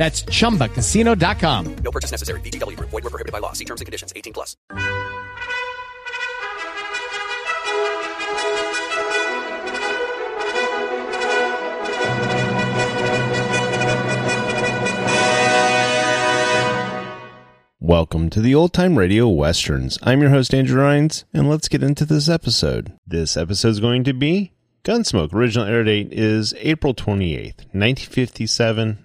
That's chumbacasino.com. No purchase necessary. VGW Group. Void were prohibited by law. See terms and conditions. 18 plus. Welcome to the Old Time Radio Westerns. I'm your host, Andrew Rhynes, and let's get into this episode. This episode is going to be Gunsmoke. Original air date is April 28th, 1957,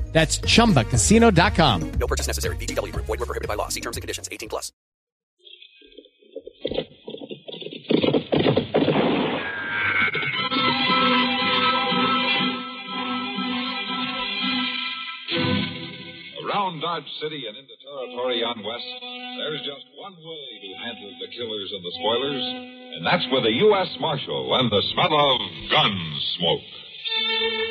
That's chumbacasino.com. No purchase necessary. VGW Group. Void were prohibited by law. See terms and conditions. 18 plus. Around Dodge City and into territory on West, there's just one way to handle the killers and the spoilers, and that's with a U.S. Marshal and the smell of gun smoke.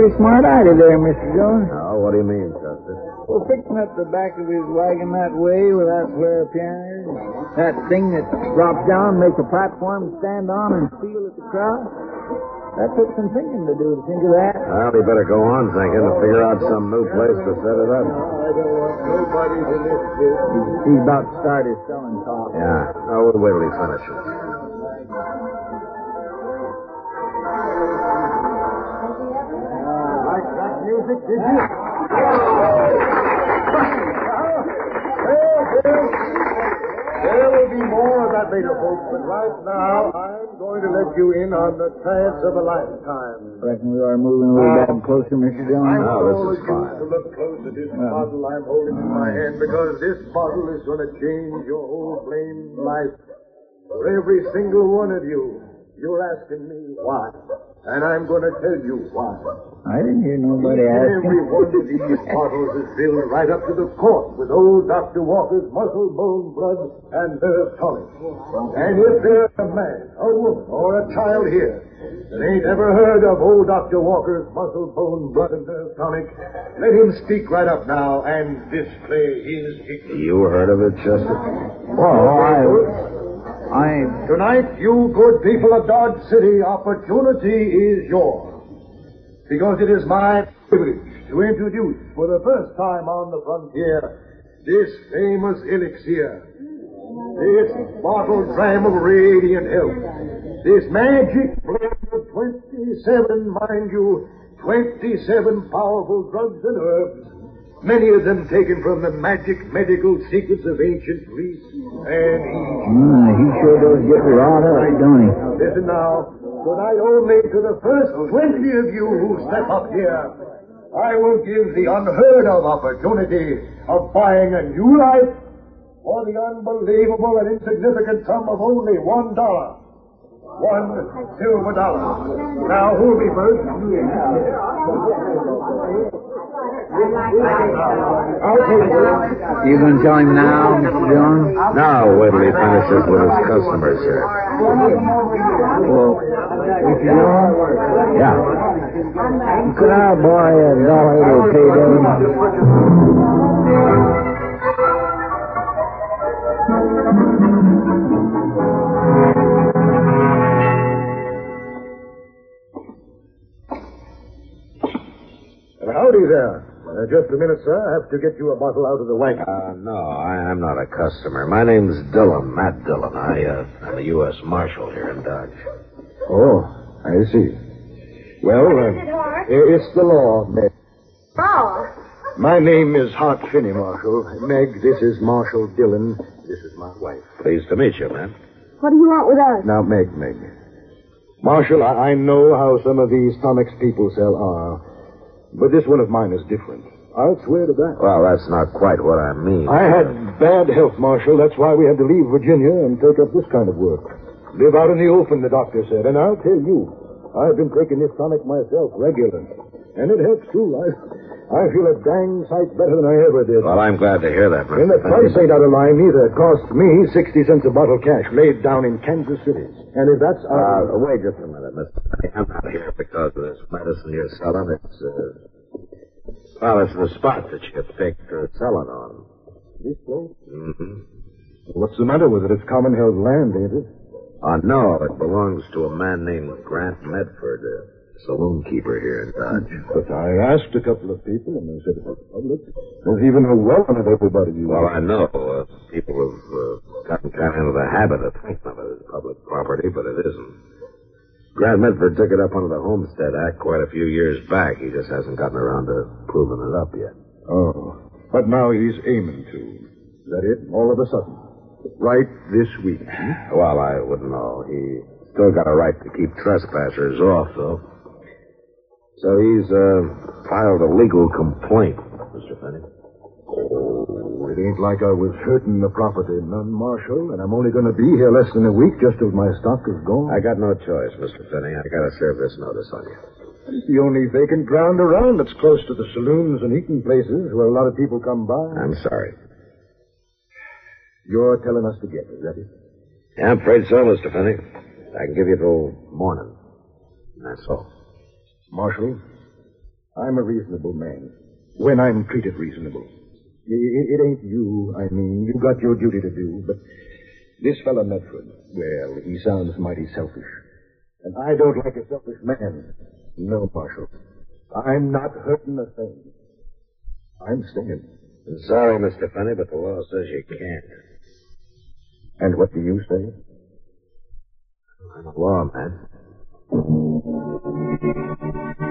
Pretty smart idea there, Mr. Jones. Oh, what do you mean, Chester? Well, fixing up the back of his wagon that way with that flare of pianos, that thing that drops down, makes a platform to stand on and feel at the crowd. That took some thinking to do to think of that. Well, he better go on thinking to figure out some new place to set it up. I don't want nobody to miss this. He's, he's about to start his selling talk. Yeah. Oh, we'll wait till he finishes. Magic, did you? There will be more of that later, folks, but right now I'm going to let you in on the chance of a lifetime. I Reckon we are moving a little uh, bit closer, Mr. Dillon. I want all of you to look close at this bottle I'm holding in my hand because this bottle is going to change your whole blamed life. For every single one of you, you're asking me why. And I'm going to tell you why. I didn't hear nobody asking. Every one of these bottles is filled right up to the cork with old Dr. Walker's muscle, bone, blood, and nerve tonic. And if there's a man, a woman, or a child here that ain't ever heard of old Dr. Walker's muscle, bone, blood, and nerve tonic, let him speak right up now and display his ignorance. You heard of it, Chester? Well, I... Oh, I... Tonight, you good people of Dodge City, opportunity is yours. Because it is my privilege to introduce, for the first time on the frontier, this famous elixir. This bottle dram of radiant health. This magic blend of 27, mind you, 27 powerful drugs and herbs. Many of them taken from the magic medical secrets of ancient Greece and Egypt. Mm, he sure does get wrought up, don't he? Listen now. Tonight only to the first 20 of you who step up here, I will give the unheard of opportunity of buying a new life for the unbelievable and insignificant sum of only one dollar. One silver dollar. Now, who'll be first? I'll take it. You gonna tell him now, Mr. Dillon? Now, wait till he finishes with his customers here. Well, Mr. Dillon? Yeah. Could I borrow a dollar to pay Devin? Howdy there. Uh, just a minute, sir. I have to get you a bottle out of the wagon. Uh, no, I, I'm not a customer. My name's Dillon, Matt Dillon. I, uh, I'm a U.S. Marshal here in Dodge. Oh, I see. Well, uh, it's the law, Meg. Oh. My name is Hart Finney, Marshal. Meg, this is Marshal Dillon. This is my wife. Pleased to meet you, man. What do you want with us? Now, Meg, Meg. Marshal, I, I know how some of these tonics people sell are, but this one of mine is different. I'll swear to that. Well, that's not quite what I mean. I had bad health, Marshal. That's why we had to leave Virginia and take up this kind of work. Live out in the open, the doctor said. And I'll tell you, I've been taking this tonic myself regularly. And it helps, too. I, I feel a dang sight better than I ever did. Well, I'm glad to hear that, Mr. And the price ain't out of line either. It costs me 60 cents a bottle cash, laid down in Kansas City. And if that's Uh, wait just a minute, Mr. I'm not here because of this medicine you're selling. It's, uh, well, it's the spot that you picked to sell it on. This place? Mm-hmm. What's the matter with it? It's common held land, ain't it? Uh, no, it belongs to a man named Grant Medford, a saloon keeper here in Dodge. But I asked a couple of people, and they said it was public. There's even a weapon of everybody you Well, I know. Uh, people have uh, gotten kind of into the habit of thinking of it as public property, but it isn't. Grant Medford took it up under the Homestead Act quite a few years back. He just hasn't gotten around to proving it up yet. Oh. But now he's aiming to. Is that it? All of a sudden. Right this week. hmm? Well, I wouldn't know. He still got a right to keep trespassers off, though. So he's uh, filed a legal complaint, it ain't like I was hurting the property, none, Marshal, and I'm only going to be here less than a week just as my stock is gone. I got no choice, Mr. Finney. I got to serve this notice on you. It's the only vacant ground around that's close to the saloons and eating places where a lot of people come by. I'm sorry. You're telling us to get it, is that it? Yeah, I'm afraid so, Mr. Finney. I can give you till morning. That's all. Marshal, I'm a reasonable man. When I'm treated reasonable. I- I- It ain't you, I mean. You got your duty to do, but this fellow Medford, well, he sounds mighty selfish. And I don't like a selfish man. No, Marshal. I'm not hurting a thing. I'm staying. I'm sorry, Mr. Finney, but the law says you can't. And what do you say? I'm a lawman.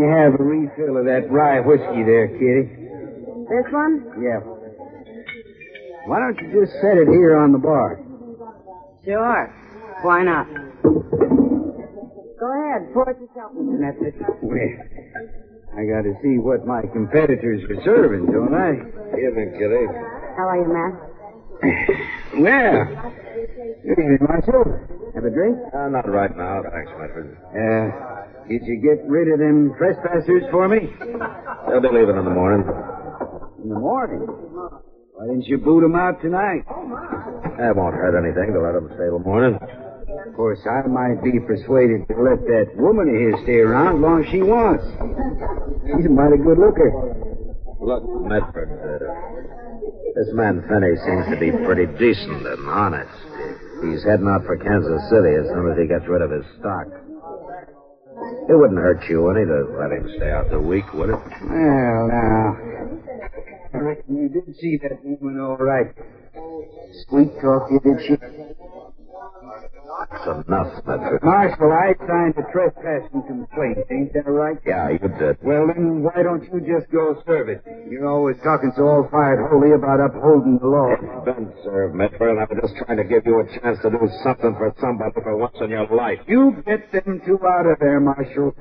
Let me have a refill of that rye whiskey there, Kitty. This one? Yeah. Why don't you just set it here on the bar? Sure. Why not? Go ahead. Pour it yourself, Mr. Medford. Well, I got to see what my competitors are serving, don't I? Evening, Kitty. How are you, Matt? Well, good evening, Marshal. Have a drink? Uh, not right now, thanks, Medford. Uh, did you get rid of them trespassers for me? They'll be leaving in the morning. In the morning? Why didn't you boot them out tonight? That won't hurt anything to let them stay till morning. Of course, I might be persuaded to let that woman of his stay around as long as she wants. She's a mighty good looker. Look, Medford, uh, this man Finney seems to be pretty decent and honest. He's heading out for Kansas City as soon as he gets rid of his stock. It wouldn't hurt you any to let him stay out the week, would it? Well, now, I reckon you did see that woman all right. Sweet talk you, did she? That's enough, Medford. Marshal, I signed a trespassing complaint. Ain't that right? Yeah, you did. Well, then, why don't you just go serve it? You're always talking so all-fired holy about upholding the law. It's been served, Medford, and I'm just trying to give you a chance to do something for somebody for once in your life. You get them two out of there, Marshal.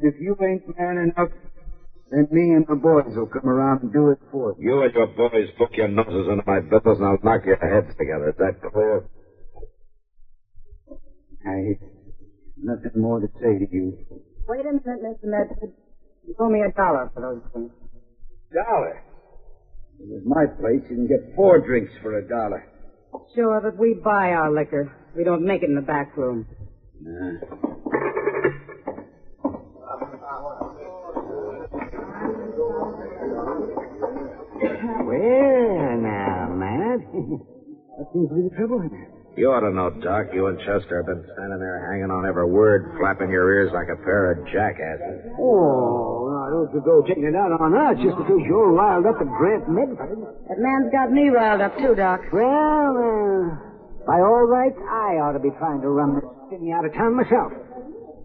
If you ain't man enough, then me and the boys will come around and do it for you. You and your boys book your noses into my business, and I'll knock your heads together. Is that clear? I have nothing more to say to you. Wait a minute, Mr. Medford. You owe me a dollar for those things. Dollar? It was my place. You can get four drinks for a dollar. Sure, but we buy our liquor. We don't make it in the back room. Nah. Well, now, Matt. what seems to be the trouble? You ought to know, Doc. You and Chester have been standing there hanging on every word, flapping your ears like a pair of jackasses. Oh, now don't you go taking it out on us just because you're riled up at Grant Medford. That man's got me riled up, too, Doc. Well, uh, by all rights, I ought to be trying to run this thing out of town myself.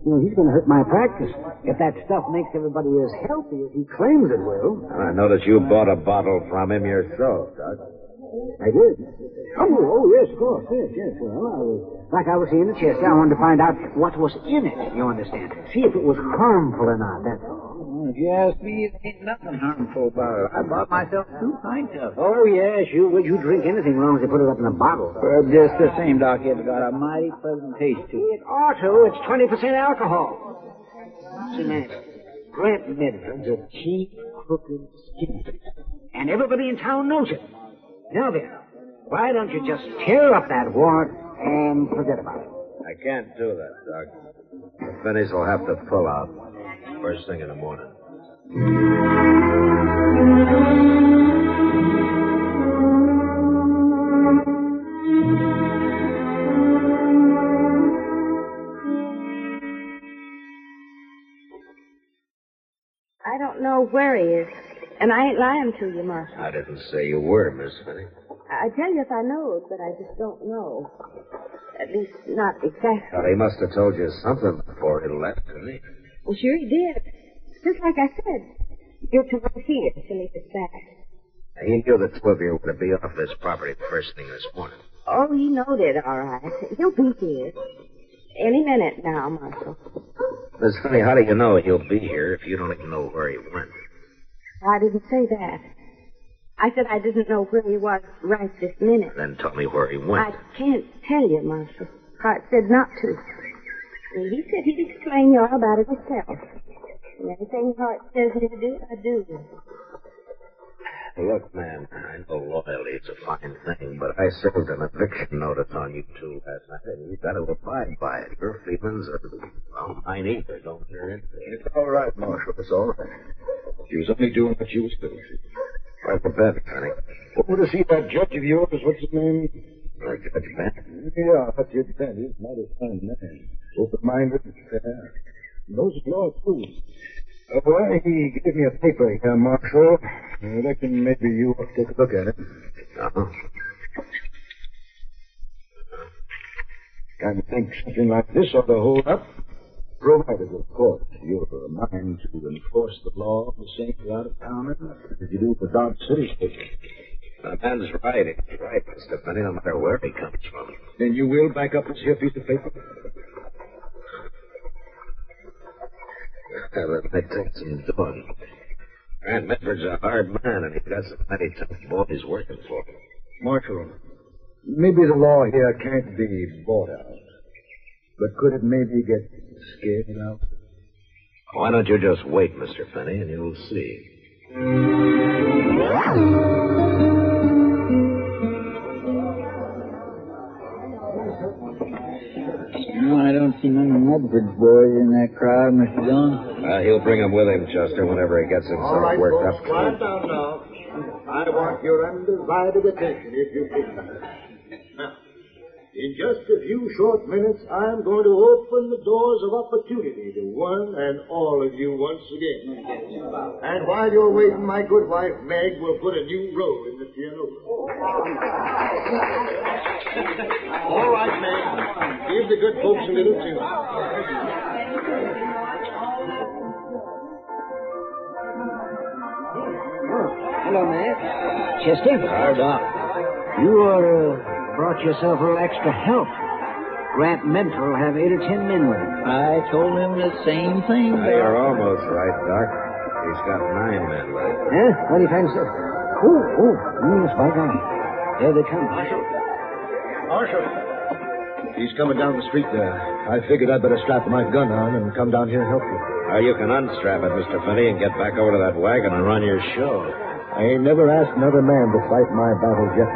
You know, he's going to hurt my practice if that stuff makes everybody as healthy as he claims it will. I noticed you bought a bottle from him yourself, Doc. I did. Oh, oh, yes, of course. Yes, yes. Well, I was, like I was saying to Chester, I wanted to find out what was in it, you understand. See if it was harmful or not, that's all. If you ask me, it ain't nothing harmful about it. I bought myself two pints of it. Oh, yes, you, would. you drink anything as long as they put it up in a bottle. But just the same, Doc, it's got a mighty pleasant taste to it. It ought to. It's 20% alcohol. See, man, Grant Medford's a cheap, crooked skinflint. And everybody in town knows it. Now then, why don't you just tear up that warrant and forget about it? I can't do that, Doc. The Finneys will have to pull out first thing in the morning. I don't know where he is. And I ain't lying to you, Marshal. I didn't say you were, Miss Finney. I tell you if I know, but I just don't know. At least not exactly. Well, he must have told you something before he left, didn't he? Well, sure he did. Just like I said. You're to work here till he gets back. He knew the two of you were to be off this property first thing this morning. Oh, he knowed it, all right. He'll be here. Any minute now, Marshal. Miss Finney, how do you know he'll be here if you don't even know where he went? I didn't say that. I said I didn't know where he was right this minute. Then tell me where he went. I can't tell you, Marshal. Hart said not to. And he said he'd explain you all about it himself. And anything Hart says me to do, I do. Look, man, I know loyalty's a fine thing, but I served an eviction notice on you two last night, and you've got to abide by it. Your feelings are, well, mine either, don't you? It's all right, Marshal. It's all right. She was only doing what she was doing. Where's the bed, Connie? Over to see that judge of yours. What's his name? Uh, Judge Bent. Yeah, that Judge Bent. He's mighty fine man. Open-minded. Yeah. Knows the law, too. Uh, well, he gave me a paper here, Marshal. I reckon maybe you ought to take a look at it. Uh-huh. I think something like this ought to hold up. Provided, of course, you're a mind to enforce the law the same way out of town as you do for Dodge City. The man's right. He's right, Mr. Penny, no matter where he comes from. Then you will back up this here piece of paper? Well, it may take some doing. Grant Medford's a hard man, and he's got some mighty tough boys working for him. Marshal, maybe the law here can't be bought out. But could it maybe get scared out? Why don't you just wait, Mr. Penny, and you'll see. No, I don't see none of Medford's boys in that crowd, Mr. Dillon. Uh, he'll bring him with him, Chester, whenever he gets himself All right, worked folks, up. quiet down now. I want your undivided attention, if you please. Now, in just a few short minutes, I'm going to open the doors of opportunity to one and all of you once again. And while you're waiting, my good wife, Meg, will put a new roll in the piano. All right, Meg. Give the good folks a little tune. Hello, Matt. Chester? Hard up. You uh, brought yourself a little extra help. Grant Medford will have eight or ten men with him. I told him the same thing. Uh, you're almost right, Doc. He's got nine men with him. Huh? What do you fancy? Oh, oh, yes, by God. There they come. Marshal. Marshal. He's coming down the street there. I figured I'd better strap my gun on and come down here and help you. Now, you can unstrap it, Mr. Finney, and get back over to that wagon and run your show. I ain't never asked another man to fight my battles yet.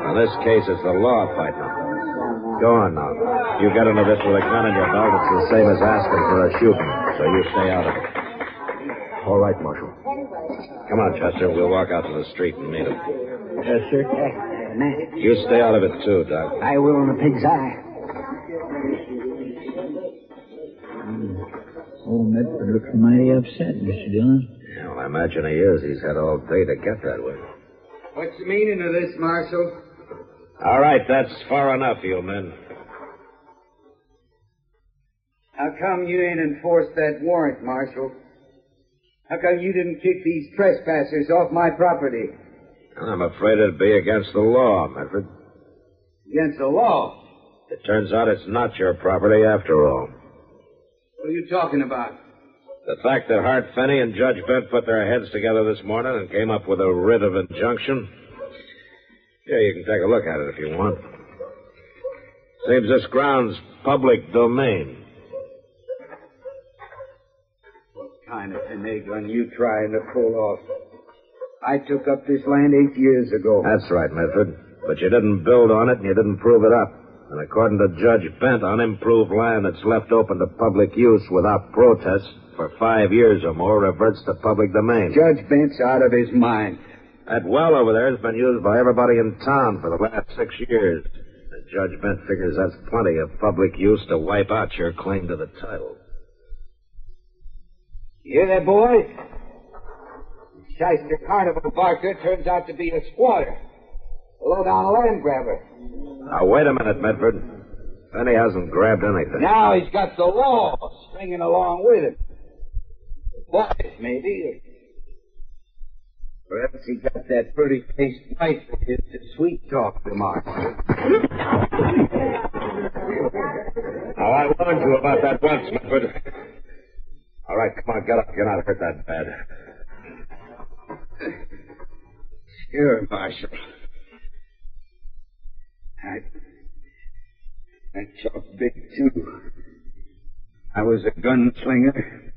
In this case, it's the law fighting him. Go on now. You get into this with a gun in your belt, it's the same as asking for a shooting, so you stay out of it. All right, Marshal. Come on, Chester. We'll walk out to the street and meet him. Yes, sir. Uh, Matt, You stay out of it, too, Doc. I will in a pig's eye. Old Medford looks mighty upset, Mr. Dillon. Yeah, well, I imagine he is. He's had all day to get that way. What's the meaning of this, Marshal? All right, that's far enough, you men. How come you ain't enforced that warrant, Marshal? How come you didn't kick these trespassers off my property? I'm afraid it'd be against the law, Medford. Against the law. It turns out it's not your property after all. What are you talking about? The fact that Hart Finney and Judge Bent put their heads together this morning and came up with a writ of injunction. Yeah, you can take a look at it if you want. Seems this ground's public domain. What kind of finagling you trying to pull off? I took up this land eight years ago. That's right, Medford. But you didn't build on it and you didn't prove it up. And according to Judge Bent, unimproved land that's left open to public use without protest for five years or more reverts to public domain. Judge Bent's out of his mind. That well over there has been used by everybody in town for the last six years. And Judge Bent figures that's plenty of public use to wipe out your claim to the title. You hear that, boy? Shyster Carnival Barker turns out to be a squatter. A low-down land grabber. Now, wait a minute, Medford. Penny hasn't grabbed anything. Now he's got the law stringing along with him. Boys, maybe. Perhaps he got that pretty-faced wife of his to sweet-talk the marshal. Now, I warned you about that once, Medford. All right, come on, get up. You're not hurt that bad. Sure, Marshal. I, I talked big, too. I was a gunslinger.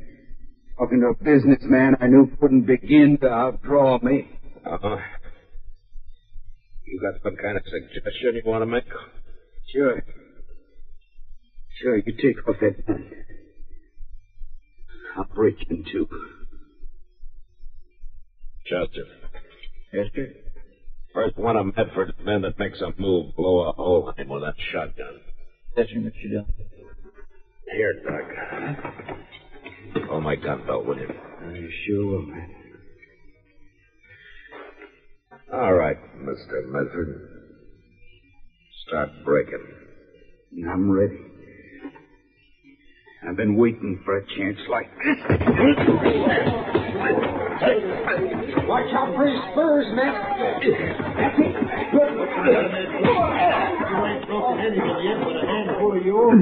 Talking to a businessman I knew couldn't begin to outdraw me. Uh-huh. You got some kind of suggestion you want to make? Sure. Sure, you take off that gun. I'll break you in two. Chester. Chester? First one of Medford's men that makes a move, blow a hole in him with that shotgun. Yes, sir, Mr. Dillon. Here, Doc. Oh, my gun belt, will you? I sure will, man. All right, Mr. Medford. Start breaking. I'm ready. I've been waiting for a chance like this. Watch out for his spurs, man. That's it. Good. You ain't broken anything yet with a handful of yours.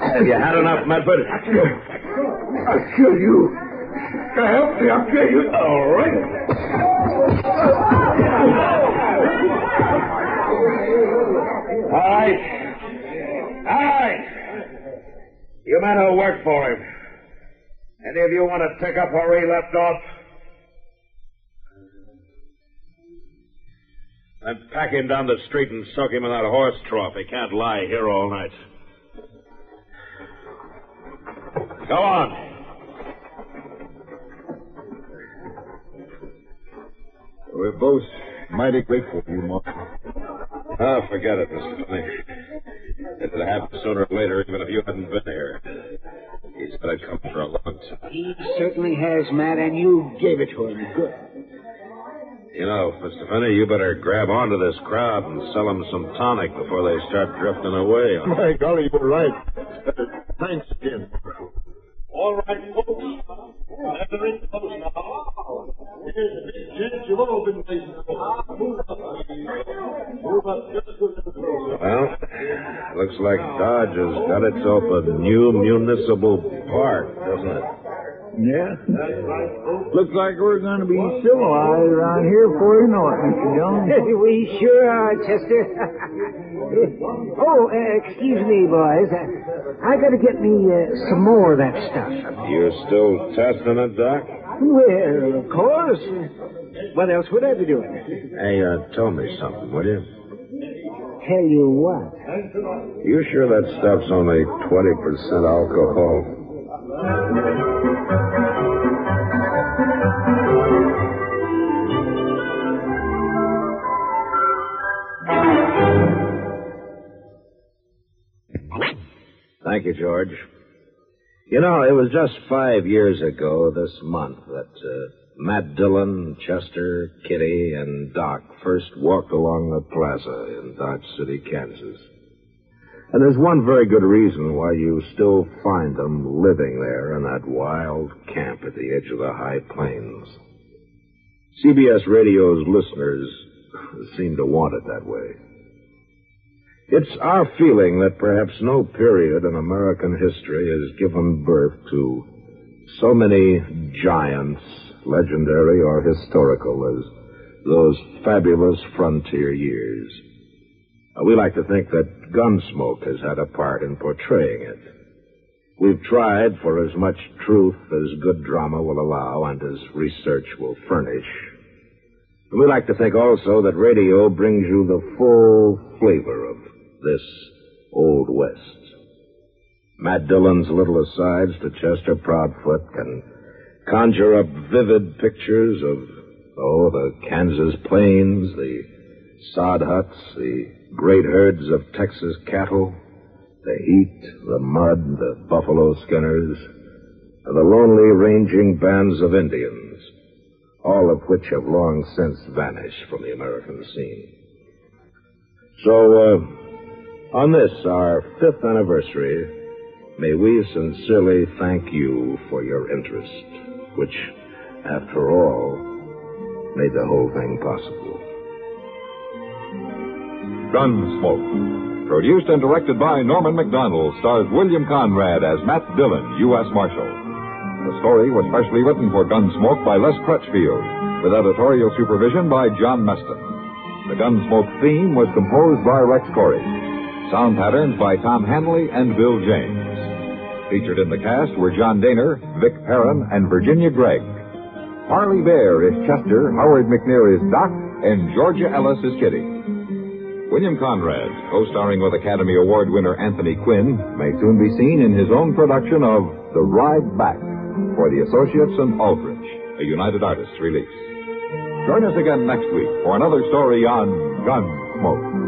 Have you had enough, Medford? I'll kill you. Help me, I'll kill you. All right. All right. All right. You men who work for him. Any of you want to pick up where he left off? Then pack him down the street and soak him in that horse trough. He can't lie here all night. Go on. We're both mighty grateful to you, Mark. Oh, forget it, Mr. Finney. It would happen sooner or later, even if you hadn't been here. He's got it coming for a long time. He certainly has, Matt, and you gave it to him. Good. You know, Mr. Finney, you better grab onto this crowd and sell them some tonic before they start drifting away. My golly, you're right. Thanks again. All right, folks. Gathering close now. Here's the big chance you've all been waiting for. Move up. Move up just a little closer. Well, looks like Dodge has got itself a new municipal park, doesn't it? Yeah. Looks like we're going to be civilized around here before you know it, Mr. Jones. we sure are, Chester. oh, uh, excuse me, boys. Uh, I got to get me uh, some more of that stuff. You're still testing it, Doc? Well, of course. What else would I be doing? Hey, uh, tell me something, will you? Tell you what. You sure that stuff's only 20% alcohol? You, George. You know, it was just five years ago this month that uh, Matt Dillon, Chester, Kitty, and Doc first walked along the plaza in Dodge City, Kansas. And there's one very good reason why you still find them living there in that wild camp at the edge of the high plains. CBS radio's listeners seem to want it that way. It's our feeling that perhaps no period in American history has given birth to so many giants, legendary or historical, as those fabulous frontier years. Uh, We like to think that Gunsmoke has had a part in portraying it. We've tried for as much truth as good drama will allow and as research will furnish. We like to think also that radio brings you the full flavor of this Old West. Matt Dillon's little asides to Chester Proudfoot can conjure up vivid pictures of, oh, the Kansas plains, the sod huts, the great herds of Texas cattle, the heat, the mud, the buffalo skinners, and the lonely ranging bands of Indians, all of which have long since vanished from the American scene. So, uh, on this, our fifth anniversary, may we sincerely thank you for your interest, which, after all, made the whole thing possible. Gunsmoke. Produced and directed by Norman Macdonnell, stars William Conrad as Matt Dillon, U.S. Marshal. The story was specially written for Gunsmoke by Les Crutchfield, with editorial supervision by John Meston. The Gunsmoke theme was composed by Rex Koury. Sound patterns by Tom Hanley and Bill James. Featured in the cast were John Dehner, Vic Perrin, and Virginia Gregg. Parley Baer is Chester, Howard McNear is Doc, and Georgia Ellis is Kitty. William Conrad, co-starring with Academy Award winner Anthony Quinn, may soon be seen in his own production of The Ride Back for the Associates and Aldrich, a United Artists release. Join us again next week for another story on Gunsmoke.